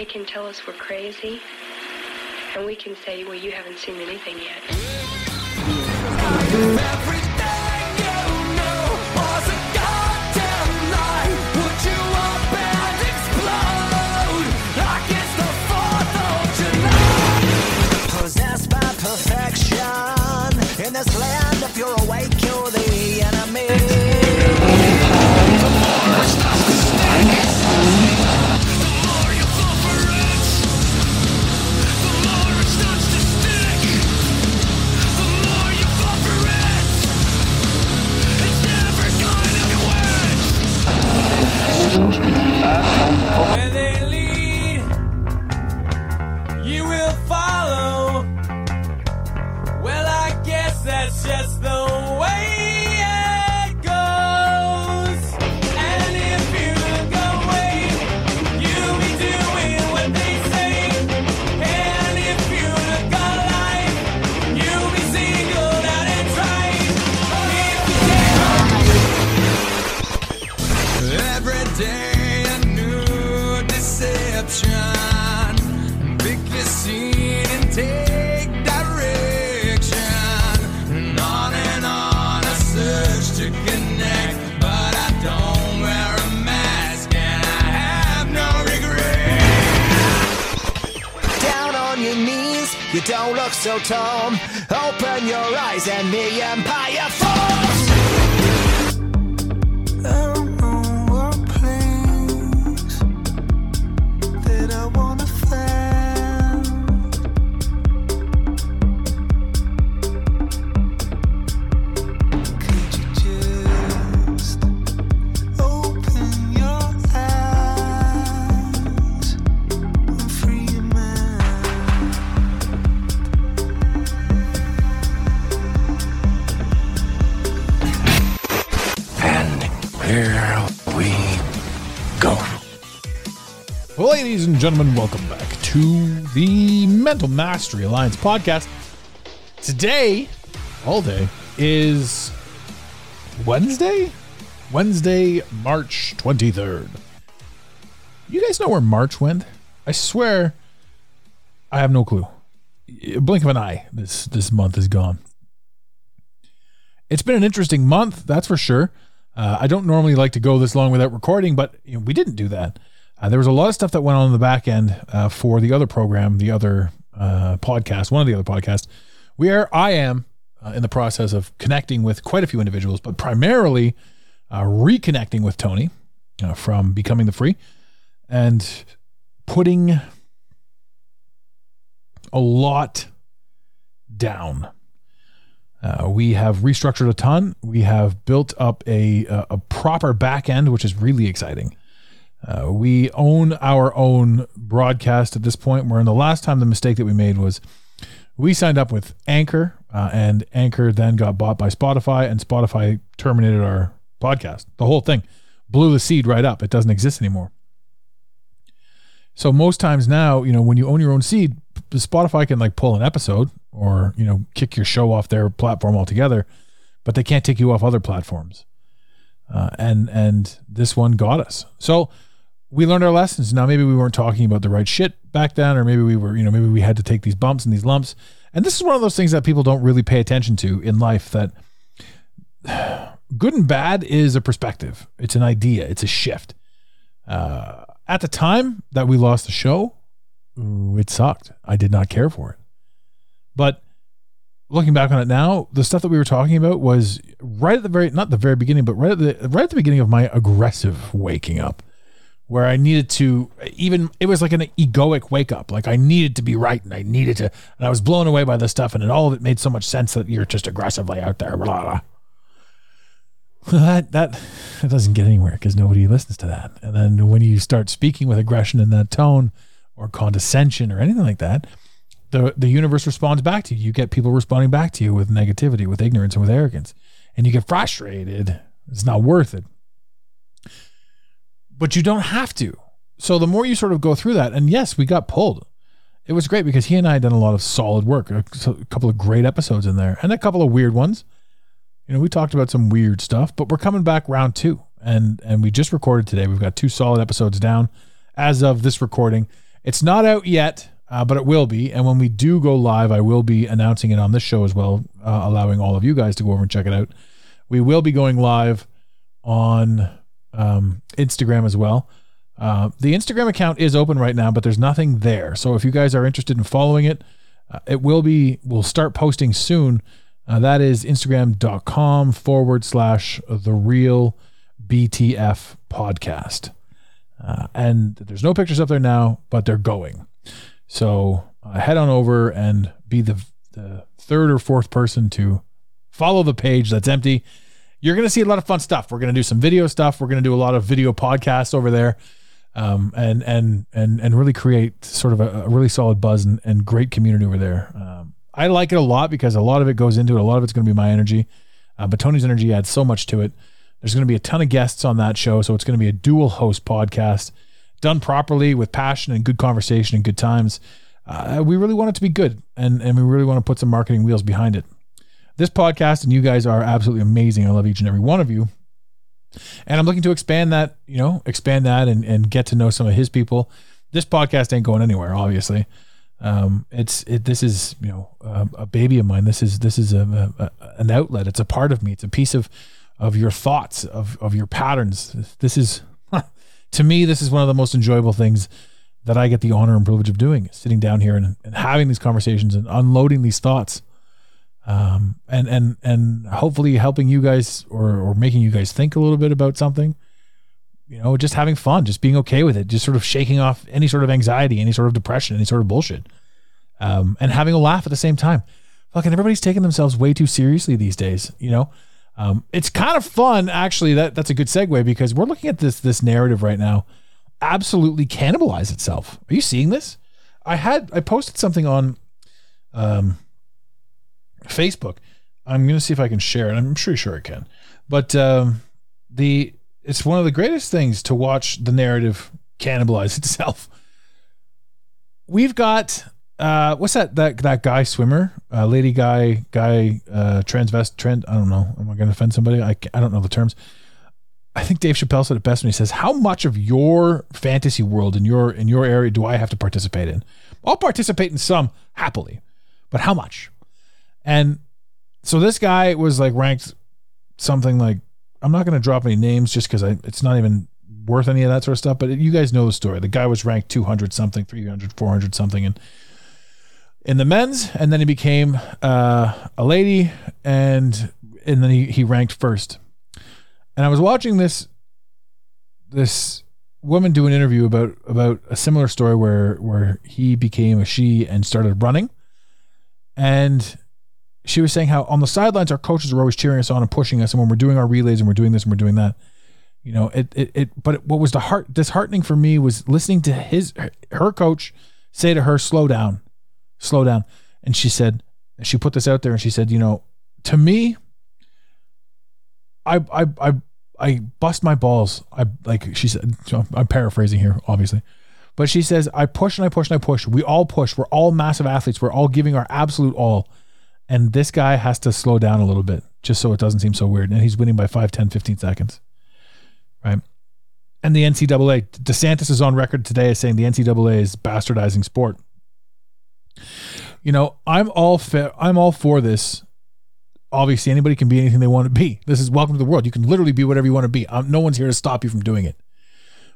They can tell us we're crazy and we can say well you haven't seen anything yet don't look so tall. Open your eyes and the empire falls. Here we go. Ladies and gentlemen, welcome back to the Mental Mastery Alliance podcast. Today, all day, is Wednesday? Wednesday, March 23rd. You guys know where March went? I swear, I have no clue. A blink of an eye, this this month is gone. It's been an interesting month, that's for sure. Uh, I don't normally like to go this long without recording, but you know, we didn't do that. Uh, there was a lot of stuff that went on in the back end uh, for the other program, the other uh, podcast, one of the other podcasts, where I am uh, in the process of connecting with quite a few individuals, but primarily uh, reconnecting with Tony from Becoming the Free and putting a lot down. Uh, we have restructured a ton. We have built up a a, a proper back end, which is really exciting. Uh, we own our own broadcast at this point. Where in the last time the mistake that we made was we signed up with Anchor, uh, and Anchor then got bought by Spotify, and Spotify terminated our podcast. The whole thing blew the feed right up. It doesn't exist anymore. So most times now, you know, when you own your own feed, Spotify can like pull an episode or you know kick your show off their platform altogether, but they can't take you off other platforms. Uh, and and this one got us. So we learned our lessons. Now maybe we weren't talking about the right shit back then, or maybe we were, you know, maybe we had to take these bumps and these lumps. And this is one of those things that people don't really pay attention to in life. That good and bad is a perspective. It's an idea. It's a shift. Uh, at the time that we lost the show, it sucked. I did not care for it. But looking back on it now, the stuff that we were talking about was right at the very not the very beginning, but right at the right at the beginning of my aggressive waking up, where I needed to even it was like an egoic wake up. Like I needed to be right and I needed to and I was blown away by this stuff and it, all of it made so much sense that you're just aggressively out there. Blah, blah. that that that doesn't get anywhere because nobody listens to that. And then when you start speaking with aggression in that tone or condescension or anything like that, the the universe responds back to you. You get people responding back to you with negativity, with ignorance, and with arrogance, and you get frustrated. It's not worth it. But you don't have to. So the more you sort of go through that, and yes, we got pulled. It was great because he and I had done a lot of solid work, a, couple of great episodes in there, and a couple of weird ones. You know, we talked about some weird stuff, but we're coming back round two, and and we just recorded today. We've got two solid episodes down as of this recording. It's not out yet, uh, but it will be. And when we do go live, I will be announcing it on this show as well, uh, allowing all of you guys to go over and check it out. We will be going live on um, Instagram as well. Uh, the Instagram account is open right now, but there's nothing there. So if you guys are interested in following it, uh, it will be, we'll start posting soon. Uh, that is instagram.com forward slash the real BTF podcast. Uh, and there's no pictures up there now, but they're going. So uh, head on over and be the, the third or fourth person to follow the page that's empty. You're going to see a lot of fun stuff. We're going to do some video stuff. We're going to do a lot of video podcasts over there. Um, and and and and really create sort of a, a really solid buzz and, and great community over there. Um, I like it a lot because a lot of it goes into it. A lot of it's going to be my energy, uh, but Tony's energy adds so much to it. There's going to be a ton of guests on that show, so it's going to be a dual host podcast done properly with passion and good conversation and good times. Uh, we really want it to be good, and and we really want to put some marketing wheels behind it. This podcast and you guys are absolutely amazing. I love each and every one of you. And I'm looking to expand that, you know, expand that and, and get to know some of his people. This podcast ain't going anywhere, obviously. Um, it's it. This is you know a, a baby of mine. This is this is a, a, an outlet. It's a part of me. It's a piece of of your thoughts of of your patterns. This is to me. This is one of the most enjoyable things that I get the honor and privilege of doing. Sitting down here and, and having these conversations and unloading these thoughts um, and and and hopefully helping you guys or or making you guys think a little bit about something. You know, just having fun, just being okay with it, just sort of shaking off any sort of anxiety, any sort of depression, any sort of bullshit, um, and having a laugh at the same time. Fucking everybody's taking themselves way too seriously these days. You know, um, it's kind of fun actually. That that's a good segue because we're looking at this this narrative right now, absolutely cannibalize itself. Are you seeing this? I had I posted something on, um, Facebook. I'm going to see if I can share it. I'm sure sure I can. But um, the it's one of the greatest things to watch the narrative cannibalize itself. We've got uh, what's that that that guy swimmer, uh, lady guy guy uh, transvest trend. I don't know. Am I going to offend somebody? I I don't know the terms. I think Dave Chappelle said it best when he says, "How much of your fantasy world in your in your area do I have to participate in? I'll participate in some happily, but how much?" And so this guy was like ranked something like I'm not going to drop any names just because it's not even worth any of that sort of stuff. But you guys know the story. The guy was ranked 200 something, 300, 400 something, and in the men's, and then he became uh, a lady, and and then he he ranked first. And I was watching this this woman do an interview about about a similar story where where he became a she and started running, and she was saying how on the sidelines our coaches are always cheering us on and pushing us, and when we're doing our relays and we're doing this and we're doing that, you know, it it, it but what was the heart disheartening for me was listening to his her coach say to her, "Slow down, slow down," and she said, she put this out there and she said, you know, to me, I I I I bust my balls. I like she said. I'm paraphrasing here, obviously. But she says, I push and I push and I push. We all push. We're all massive athletes. We're all giving our absolute all and this guy has to slow down a little bit just so it doesn't seem so weird. And he's winning by 5, 10, 15 seconds. Right. And the NCAA, DeSantis is on record today as saying the NCAA is bastardizing sport. You know, I'm all fa- I'm all for this. Obviously, anybody can be anything they want to be. This is welcome to the world. You can literally be whatever you want to be. Um, no one's here to stop you from doing it.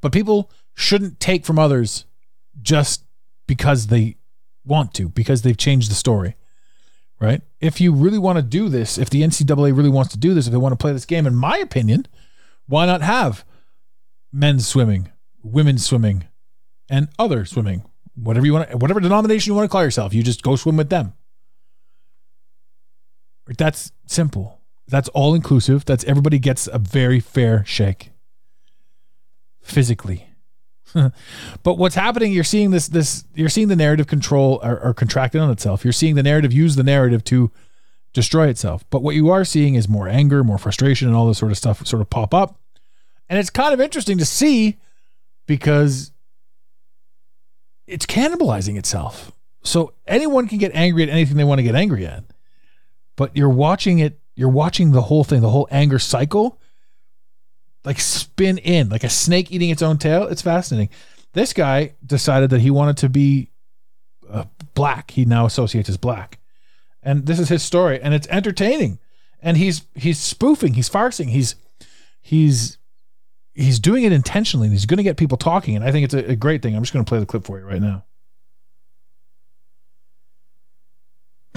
But people shouldn't take from others just because they want to, because they've changed the story right? If you really want to do this, if the NCAA really wants to do this, if they want to play this game, in my opinion, why not have men's swimming, women's swimming, and other swimming? Whatever you want, to, whatever denomination you want to call yourself, you just go swim with them. That's simple. That's all inclusive. That's everybody gets a very fair shake physically. but what's happening? You're seeing this. This you're seeing the narrative control or, or contracted on itself. You're seeing the narrative use the narrative to destroy itself. But what you are seeing is more anger, more frustration, and all this sort of stuff sort of pop up. And it's kind of interesting to see because it's cannibalizing itself. So anyone can get angry at anything they want to get angry at. But you're watching it, you're watching the whole thing, the whole anger cycle like spin in like a snake eating its own tail. It's fascinating. This guy decided that he wanted to be uh, black. He now associates as black. And this is his story and it's entertaining. And he's he's spoofing, he's farcing, he's he's he's doing it intentionally and he's going to get people talking and I think it's a, a great thing. I'm just going to play the clip for you right now.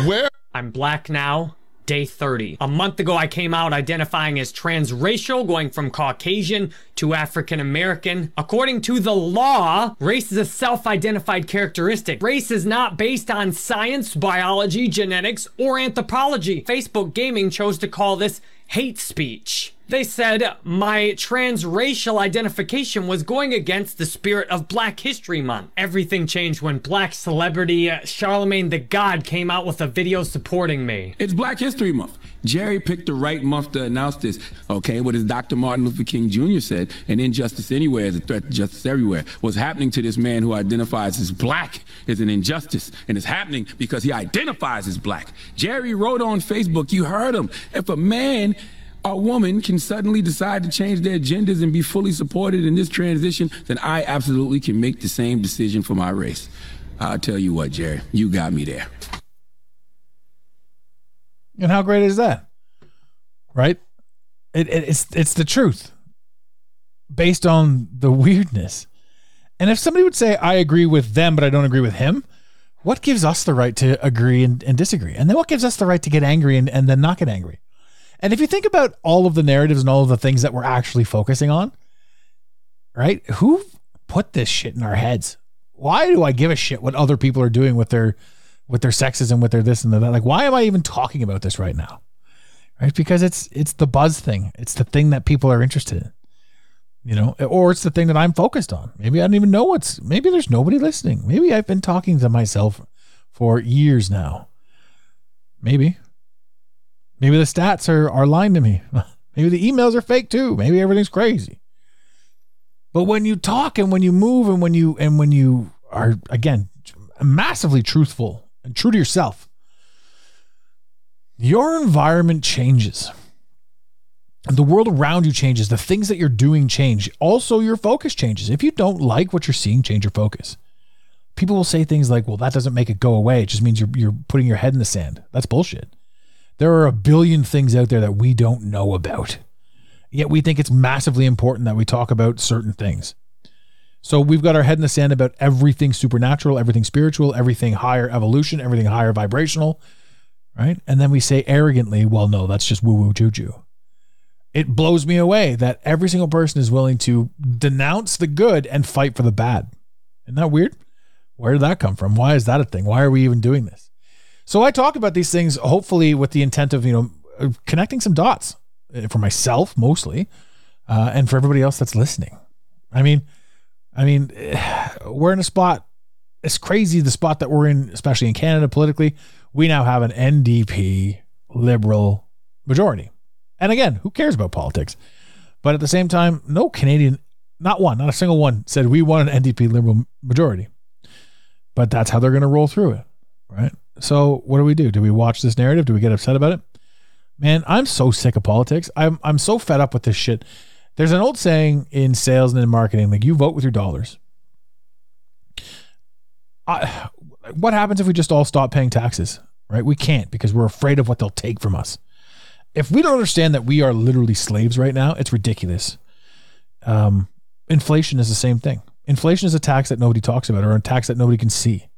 Where I'm black now day 30. A month ago, I came out identifying as transracial, going from Caucasian to African American. According to the law, race is a self identified characteristic. Race is not based on science, biology, genetics, or anthropology. Facebook Gaming chose to call this hate speech. They said my transracial identification was going against the spirit of Black History Month. Everything changed when black celebrity uh, Charlamagne tha God came out with a video supporting me. It's Black History Month. Jerry picked the right month to announce this. Okay, what Dr. Martin Luther King Jr. said, an injustice anywhere is a threat to justice everywhere. What's happening to this man who identifies as black is an injustice, and it's happening because he identifies as black. Jerry wrote on Facebook, you heard him. If a man a woman can suddenly decide to change their genders and be fully supported in this transition, then I absolutely can make the same decision for my race. I'll tell you what, Jerry, you got me there. And how great is that? Right? It, it, it's it's the truth based on the weirdness. And if somebody would say, I agree with them, but I don't agree with him, what gives us the right to agree and, and disagree? And then what gives us the right to get angry and, and then not get angry? And if you think about all of the narratives and all of the things that we're actually focusing on, right? Who put this shit in our heads? Why do I give a shit what other people are doing with their with their sexes and with their this and their that? Like, why am I even talking about this right now? Right? Because it's it's the buzz thing. It's the thing that people are interested in. You know, or it's the thing that I'm focused on. Maybe I don't even know what's maybe there's nobody listening. Maybe I've been talking to myself for years now. Maybe. Maybe the stats are, are lying to me. Maybe the emails are fake too. Maybe everything's crazy. But when you talk and when you move and when you and when you are again massively truthful and true to yourself, your environment changes. The world around you changes. The things that you're doing change. Also, your focus changes. If you don't like what you're seeing, change your focus. People will say things like, well, that doesn't make it go away. It just means you're, you're putting your head in the sand. That's bullshit. There are a billion things out there that we don't know about. Yet we think it's massively important that we talk about certain things. So we've got our head in the sand about everything supernatural, everything spiritual, everything higher evolution, everything higher vibrational, right? And then we say arrogantly, well, no, that's just woo woo juju. It blows me away that every single person is willing to denounce the good and fight for the bad. Isn't that weird? Where did that come from? Why is that a thing? Why are we even doing this? So I talk about these things hopefully with the intent of, you know, connecting some dots uh, for myself mostly, uh, and for everybody else that's listening. I mean, I mean, we're in a spot. It's crazy the spot that we're in, especially in Canada politically. We now have an NDP liberal majority. And again, who cares about politics? But at the same time, no Canadian, not one, not a single one said we want an NDP liberal majority. But that's how they're going to roll through it, right? So what do we do? Do we watch this narrative? Do we get upset about it? Man, I'm so sick of politics. I'm I'm so fed up with this shit. There's an old saying in sales and in marketing, like you vote with your dollars. I, what happens if we just all stop paying taxes? Right? We can't because we're afraid of what they'll take from us. If we don't understand that we are literally slaves right now, it's ridiculous. Um, inflation is the same thing. Inflation is a tax that nobody talks about or a tax that nobody can see.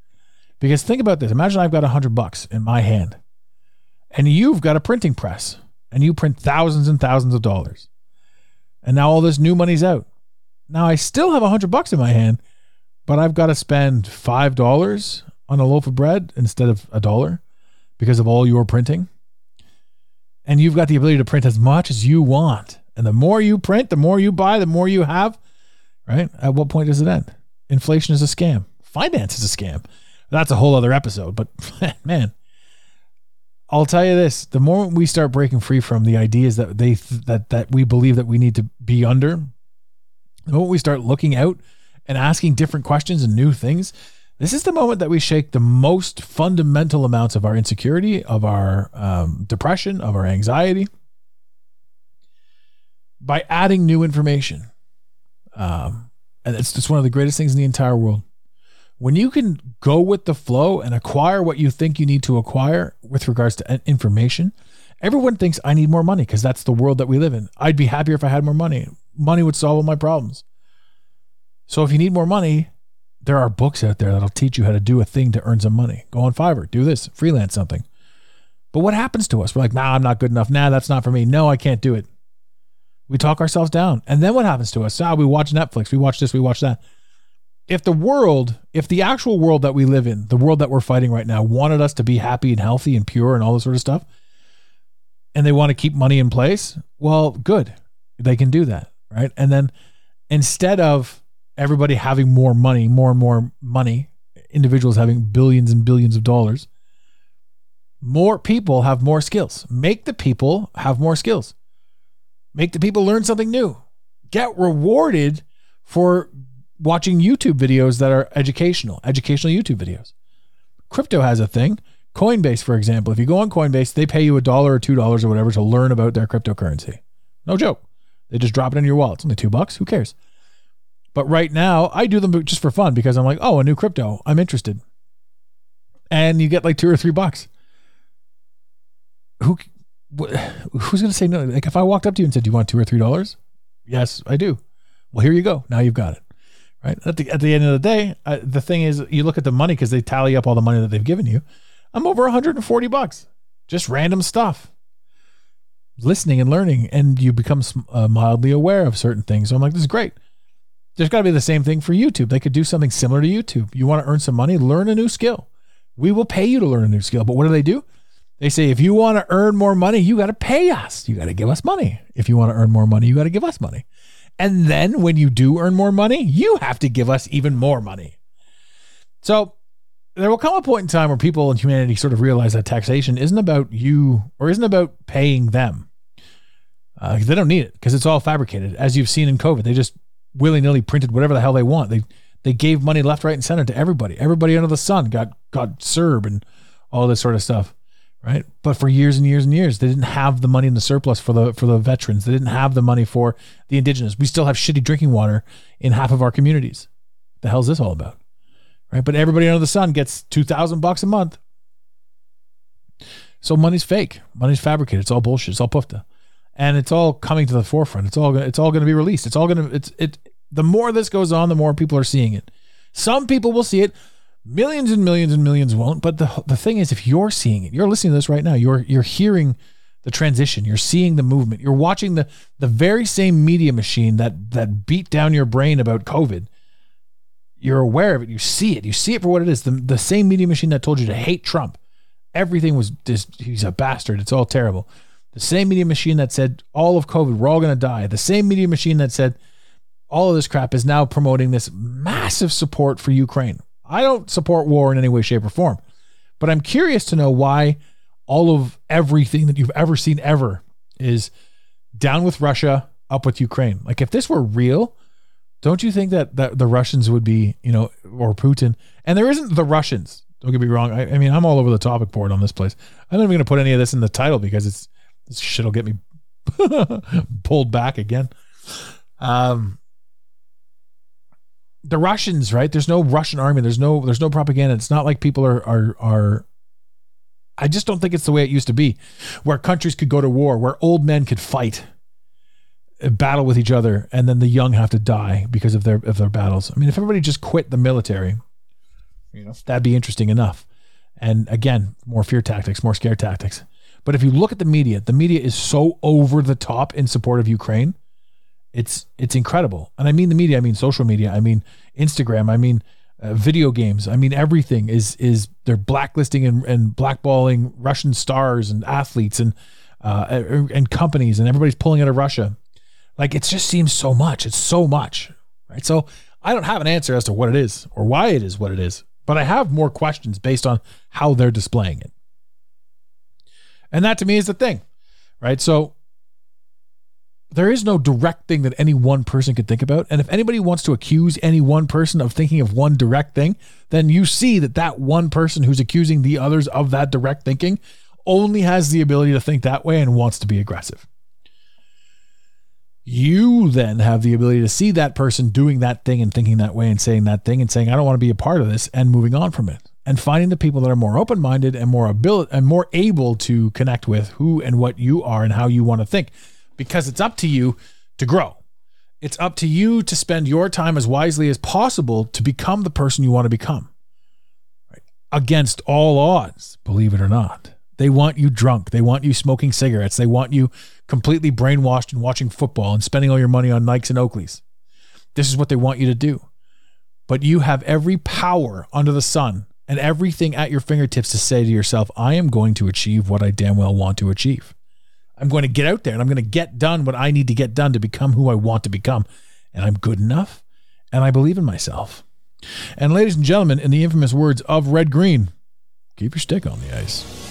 Because think about this. Imagine I've got a hundred bucks in my hand and you've got a printing press and you print thousands and thousands of dollars. And now all this new money's out. Now I still have a hundred bucks in my hand, but I've got to spend five dollars on a loaf of bread instead of a dollar because of all your printing. and you've got the ability to print as much as you want. And the more you print, the more you buy, the more you have, right? At what point does it end? Inflation is a scam. Finance is a scam. That's a whole other episode, but man, I'll tell you this: the moment we start breaking free from the ideas that they that that we believe that we need to be under, the moment we start looking out and asking different questions and new things, this is the moment that we shake the most fundamental amounts of our insecurity, of our um, depression, of our anxiety by adding new information. Um, and it's just one of the greatest things in the entire world. When you can go with the flow and acquire what you think you need to acquire with regards to information, everyone thinks I need more money because that's the world that we live in. I'd be happier if I had more money. Money would solve all my problems. So if you need more money, there are books out there that'll teach you how to do a thing to earn some money. Go on Fiverr, do this, freelance something. But what happens to us? We're like, nah, I'm not good enough. Nah, that's not for me. No, I can't do it. We talk ourselves down. And then what happens to us? Ah, we watch Netflix, we watch this, we watch that. If the world, if the actual world that we live in, the world that we're fighting right now, wanted us to be happy and healthy and pure and all this sort of stuff, and they want to keep money in place, well, good. They can do that. Right. And then instead of everybody having more money, more and more money, individuals having billions and billions of dollars, more people have more skills. Make the people have more skills. Make the people learn something new. Get rewarded for watching YouTube videos that are educational, educational YouTube videos. Crypto has a thing. Coinbase, for example, if you go on Coinbase, they pay you a dollar or two dollars or whatever to learn about their cryptocurrency. No joke. They just drop it in your wallet. It's only two bucks. Who cares? But right now, I do them just for fun because I'm like, oh, a new crypto. I'm interested. And you get like two or three bucks. Who who's going to say no? Like if I walked up to you and said, "Do you want two or three dollars?" Yes, I do. Well, here you go. Now you've got it. Right at the at the end of the day, the thing is, you look at the money because they tally up all the money that they've given you. I'm over 140 bucks, just random stuff. Listening and learning, and you become uh, mildly aware of certain things. So I'm like, this is great. There's got to be the same thing for YouTube. They could do something similar to YouTube. You want to earn some money, learn a new skill. We will pay you to learn a new skill. But what do they do? They say if you want to earn more money, you got to pay us. You got to give us money. If you want to earn more money, you got to give us money. And then when you do earn more money, you have to give us even more money. So there will come a point in time where people in humanity sort of realize that taxation isn't about you or isn't about paying them. Uh, they don't need it because it's all fabricated. As you've seen in COVID, they just willy nilly printed whatever the hell they want. They they gave money left, right, and center to everybody. Everybody under the sun got got CERB and all this sort of stuff right? But for years and years and years, they didn't have the money in the surplus for the for the veterans. They didn't have the money for the indigenous. We still have shitty drinking water in half of our communities. The hell's this all about? Right? But everybody under the sun gets two thousand bucks a month. So money's fake. Money's fabricated. It's all bullshit. It's all pufta. And it's all coming to the forefront. It's all it's all going to be released. It's all going to it's it the more this goes on, the more people are seeing it. Some people will see it millions and millions and millions won't. But the the thing is, if you're seeing it, you're listening to this right now. You're you're hearing the transition. You're seeing the movement. You're watching the the very same media machine that that beat down your brain about COVID. You're aware of it. You see it. You see it for what it is. The the same media machine that told you to hate Trump. Everything was just he's a bastard. It's all terrible. The same media machine that said all of COVID, we're all going to die. The same media machine that said all of this crap is now promoting this massive support for Ukraine. I don't support war in any way, shape, or form, but I'm curious to know why all of everything that you've ever seen ever is down with Russia, up with Ukraine. Like if this were real, don't you think that, that the Russians would be, you know, or Putin? And there isn't the Russians. Don't get me wrong. I, I mean, I'm all over the topic board on this place. I'm not even going to put any of this in the title because it's this shit will get me pulled back again. Um, the Russians, right? There's no Russian army. There's no there's no propaganda. It's not like people are are are I just don't think it's the way it used to be, where countries could go to war, where old men could fight, uh, battle with each other, and then the young have to die because of their of their battles. I mean, if everybody just quit the military, you know, that'd be interesting enough. And again, more fear tactics, more scare tactics. But if you look at the media, the media is so over the top in support of Ukraine it's it's incredible, and I mean the media. I mean social media. I mean Instagram. I mean uh, video games. I mean everything is is they're blacklisting and, and blackballing Russian stars and athletes and uh, and companies, and everybody's pulling out of Russia. Like it just seems so much. It's so much, right? So I don't have an answer as to what it is or why it is what it is, but I have more questions based on how they're displaying it. And that to me is the thing, right? So there is no direct thing that any one person could think about. And if anybody wants to accuse any one person of thinking of one direct thing, then you see that that one person who's accusing the others of that direct thinking only has the ability to think that way and wants to be aggressive. You then have the ability to see that person doing that thing and thinking that way and saying that thing and saying, I don't want to be a part of this and moving on from it. And finding the people that are more open minded and more able and more able to connect with who and what you are and how you want to think because it's up to you to grow. It's up to you to spend your time as wisely as possible to become the person you want to become. Right? Against all odds, believe it or not. They want you drunk. They want you smoking cigarettes. They want you completely brainwashed and watching football and spending all your money on Nikes and Oakleys. This is what they want you to do. But you have every power under the sun and everything at your fingertips to say to yourself, I am going to achieve what I damn well want to achieve. I'm going to get out there and I'm going to get done what I need to get done to become who I want to become. And I'm good enough and I believe in myself. And ladies and gentlemen, in the infamous words of Red Green, keep your stick on the ice.